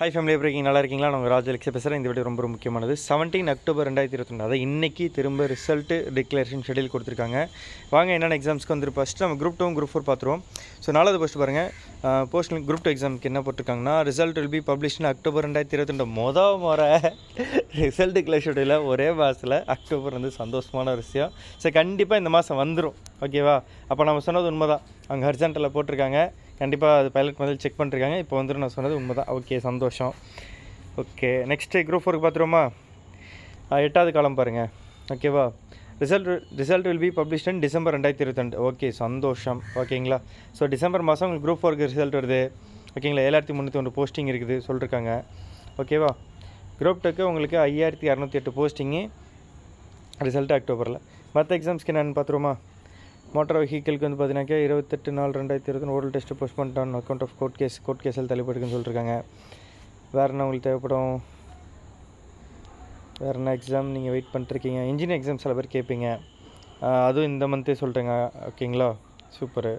High family braking நல்லா இருக்கீங்களா? நம்ம உங்கள் ராஜ் பேசுகிறேன் இந்த வீடியோ ரொம்ப ரொம்ப முக்கியமானது. செவன்டீன் அக்டோபர் ரெண்டாயிரத்தி இருபத்தி அதாவது இன்னைக்கு திரும்ப ரிசல்ட்டு டிக்ளரேஷன் ஷெடியூல் கொடுத்துருக்காங்க. வாங்க என்னென்ன எக்ஸாம்ஸ்க்கு வந்து ஃபஸ்ட்டு நம்ம குரூப் டூ குரூப் ஃபோர் பார்த்துருவோம். ஸோ நாலாவது ஃபஸ்ட்டு பாருங்கள் போஸ்ட் குரூப் டூ எக்ஸாமுக்கு என்ன போட்டிருக்காங்கன்னா result will be publish October ரெண்டாயிரத்தி இருபத்தி ரெண்டு. மொதல் முறை ரிசல்ட் டிக்ளேர் ஷெடியூலில் ஒரே மாதத்தில் அக்டோபர் வந்து சந்தோஷமான ஒரு விஷயம். ஸோ கண்டிப்பாக இந்த மாதம் வந்துடும் ஓகேவா அப்போ நம்ம சொன்னது உண்மை தான் அங்கே ஹர்ஜென்ட்டில் போட்டிருக்காங்க. கண்டிப்பாக அது பைலட் முதல்ல செக் பண்ணிருக்காங்க. இப்போ வந்துட்டு நான் சொன்னது உண்மை தான் ஓகே சந்தோஷம் ஓகே நெக்ஸ்ட்டு குரூப் ஃபோருக்கு பார்த்துருவோமா? எட்டாவது காலம் பாருங்கள் ஓகேவா result result will be published in December ரெண்டாயிரத்தி இருபத்தெண்டு ஓகே சந்தோஷம். ஓகேங்களா ஸோ டிசம்பர் மாதம் உங்களுக்கு குரூப் ஃபோருக்கு ரிசல்ட் வருது. ஓகேங்களா ஏழாயிரத்தி முந்நூற்றி ஒன்று போஸ்டிங் இருக்குது சொல்லியிருக்காங்க ஓகேவா குரூப் டூக்கு உங்களுக்கு ஐயாயிரத்தி இரநூத்தி எட்டு போஸ்டிங்கு ரிசல்ட் அக்டோபரில் மற்ற எக்ஸாம்ஸ்க்கு என்னென்னு பார்த்துருவோமா? மோட்டார் வெஹிக்கிளுக்கு வந்து பார்த்தீங்கன்னாக்கா இருபத்தெட்டு நாள் ரெண்டாயிரத்தி இருபத்தி ஓரல் டெஸ்ட்டு போஸ்ட் பண்ணிட்டான் account of court case court கேஸில் தள்ளிப்படுக்குன்னு சொல்லியிருக்காங்க வேறு என்ன உங்களுக்கு தேவைப்படும்? வேறு என்ன எக்ஸாம் நீங்கள் வெயிட் பண்ணிட்டுருக்கீங்க? இன்ஜினியர் எக்ஸாம் சில பேர் கேட்பீங்க. அதுவும் இந்த மந்த்தே சொல்லிட்டேங்க ஓகேங்களா? Super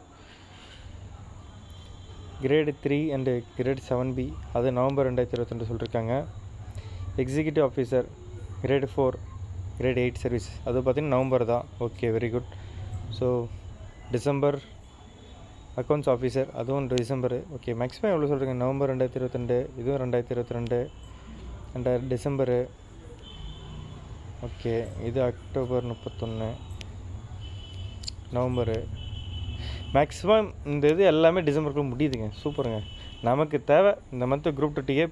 grade three and grade seven B அது நவம்பர் ரெண்டாயிரத்தி இருபத்தெண்டு சொல்லியிருக்காங்க executive officer grade four grade eight service அது பார்த்தீங்கன்னா நவம்பர் தான். Okay very good so December accounts officer அதுவும் டிசம்பர் ஓகே மேக்ஸிமம் எவ்வளோ சொல்கிறீங்க நவம்பர் ரெண்டாயிரத்தி இருபத்தி ரெண்டு இதுவும் ரெண்டாயிரத்தி இருபத்தி ரெண்டு அண்ட் டிசம்பரு ஓகே இது அக்டோபர் முப்பத்தொன்று நவம்பரு மேக்ஸிமம் இந்த இது எல்லாமே டிசம்பருக்குள்ள முடியுதுங்க. சூப்பருங்க நமக்கு தேவை இந்த மந்த்து குரூப் டூட்டியே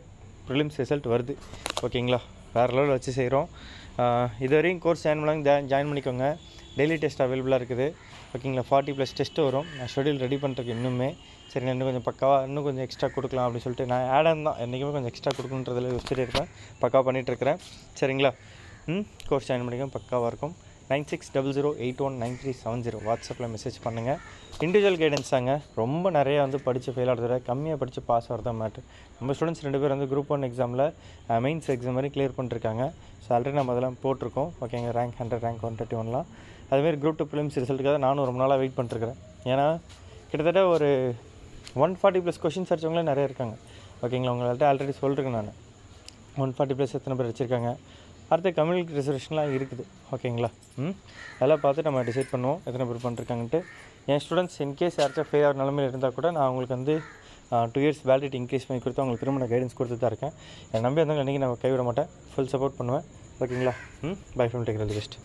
ப்ரிலிம்ஸ் ரிசல்ட் வருது. ஓகேங்களா வேறு லெவலில் வச்சு செய்கிறோம் இது வரையும் கோர்ஸ் ஜாயின் பண்ணாங்க ஜாயின் பண்ணிக்கோங்க. டெய்லி டெஸ்ட் அவைலபிளாக இருக்குது. ஓகேங்களா ஃபார்ட்டி ப்ளஸ் டெஸ்ட்டு வரும். நான் ஷெடியூல் ரெடி பண்ணுறதுக்கு இன்னுமே. சரி நான் இன்னும் கொஞ்சம் பக்காவாக இன்னும் கொஞ்சம் எக்ஸ்ட்ரா கொடுக்கலாம் அப்படின்னு சொல்லிட்டு நான் ஆடன் தான். என்றைக்குமே கொஞ்சம் எக்ஸ்ட்ரா கொடுக்கணுன்றதில் யோசிச்சுட்டு இருக்கேன் பக்காவாக பண்ணிகிட்ருக்கிறேன் சரிங்களா? ம் கோர்ஸ் ஜாயின் பண்ணிக்கோங்க. பக்காவாக இருக்கும். Nine six double zero eight one nine three seven zero. வாட்ஸ்அப்பில் மெசேஜ் பண்ணுங்கள் இண்டிவிஜுவல் கைடன்ஸ் தாங்க. ரொம்ப நிறையா வந்து படித்து ஃபெயில் ஆகிறத கம்மியாக படித்து பாஸ் ஆகிறதா மேட்ரு நம்ம ஸ்டூடெண்ட்ஸ் ரெண்டு பேர் வந்து குரூப் ஒன் எக்ஸாமில் மெயின்ஸ் எக்ஸாம் மாதிரி கிளியர் பண்ணிருக்காங்க. ஸோ ஆல்ரெடி நம்ம அதெல்லாம் போட்டிருக்கோம். ஓகேங்க rank hundred rank one thirty ஒன்லாம் அதுமாரி குரூப் டூ ஃபிலிம்ஸ் ரிசல்ட்டுக்காக நானும் ரொம்ப நாளாக வெயிட் பண்ணிருக்கிறேன். ஏன்னா கிட்டத்தட்ட ஒரு ஒன் ஃபார்ட்டி ப்ளஸ் கொஷின்ஸ் அடிச்சவங்களே நிறைய இருக்காங்க. ஓகேங்களா உங்கள்கிட்ட ஆல்ரெடி சொல்லிருக்கேன் நான். ஒன் ஃபார்ட்டி ப்ளஸ் எத்தனை பேர் வச்சுருக்காங்க அடுத்து கம்யூனிட்டி ரிசர்வேஷன்லாம் இருக்குது. ஓகேங்களா ம்? அதெல்லாம் பார்த்து நம்ம டிசைட் பண்ணுவோம். எத்தனை பேர் பண்ணிருக்காங்கன்ட்டு. என் ஸ்டூடெண்ட்ஸ் இன்கேஸ் யாராச்சும் ஃபெயில் ஆகிற நிலமையில் இருந்தால் கூட நான் அவங்களுக்கு வந்து டூ இயர்ஸ் வேலிடிட்டி இன்க்ரீஸ் பண்ணி கொடுத்து அவங்களுக்கு திரும்ப நான் கைடன்ஸ் கொடுத்து தான் இருக்கேன். என் நம்பி இருந்தாலும் இன்றைக்கி நான் கைவிட மாட்டேன். ஃபுல் சப்போர்ட் பண்ணுவேன். ஓகேங்களா ம்? By from take best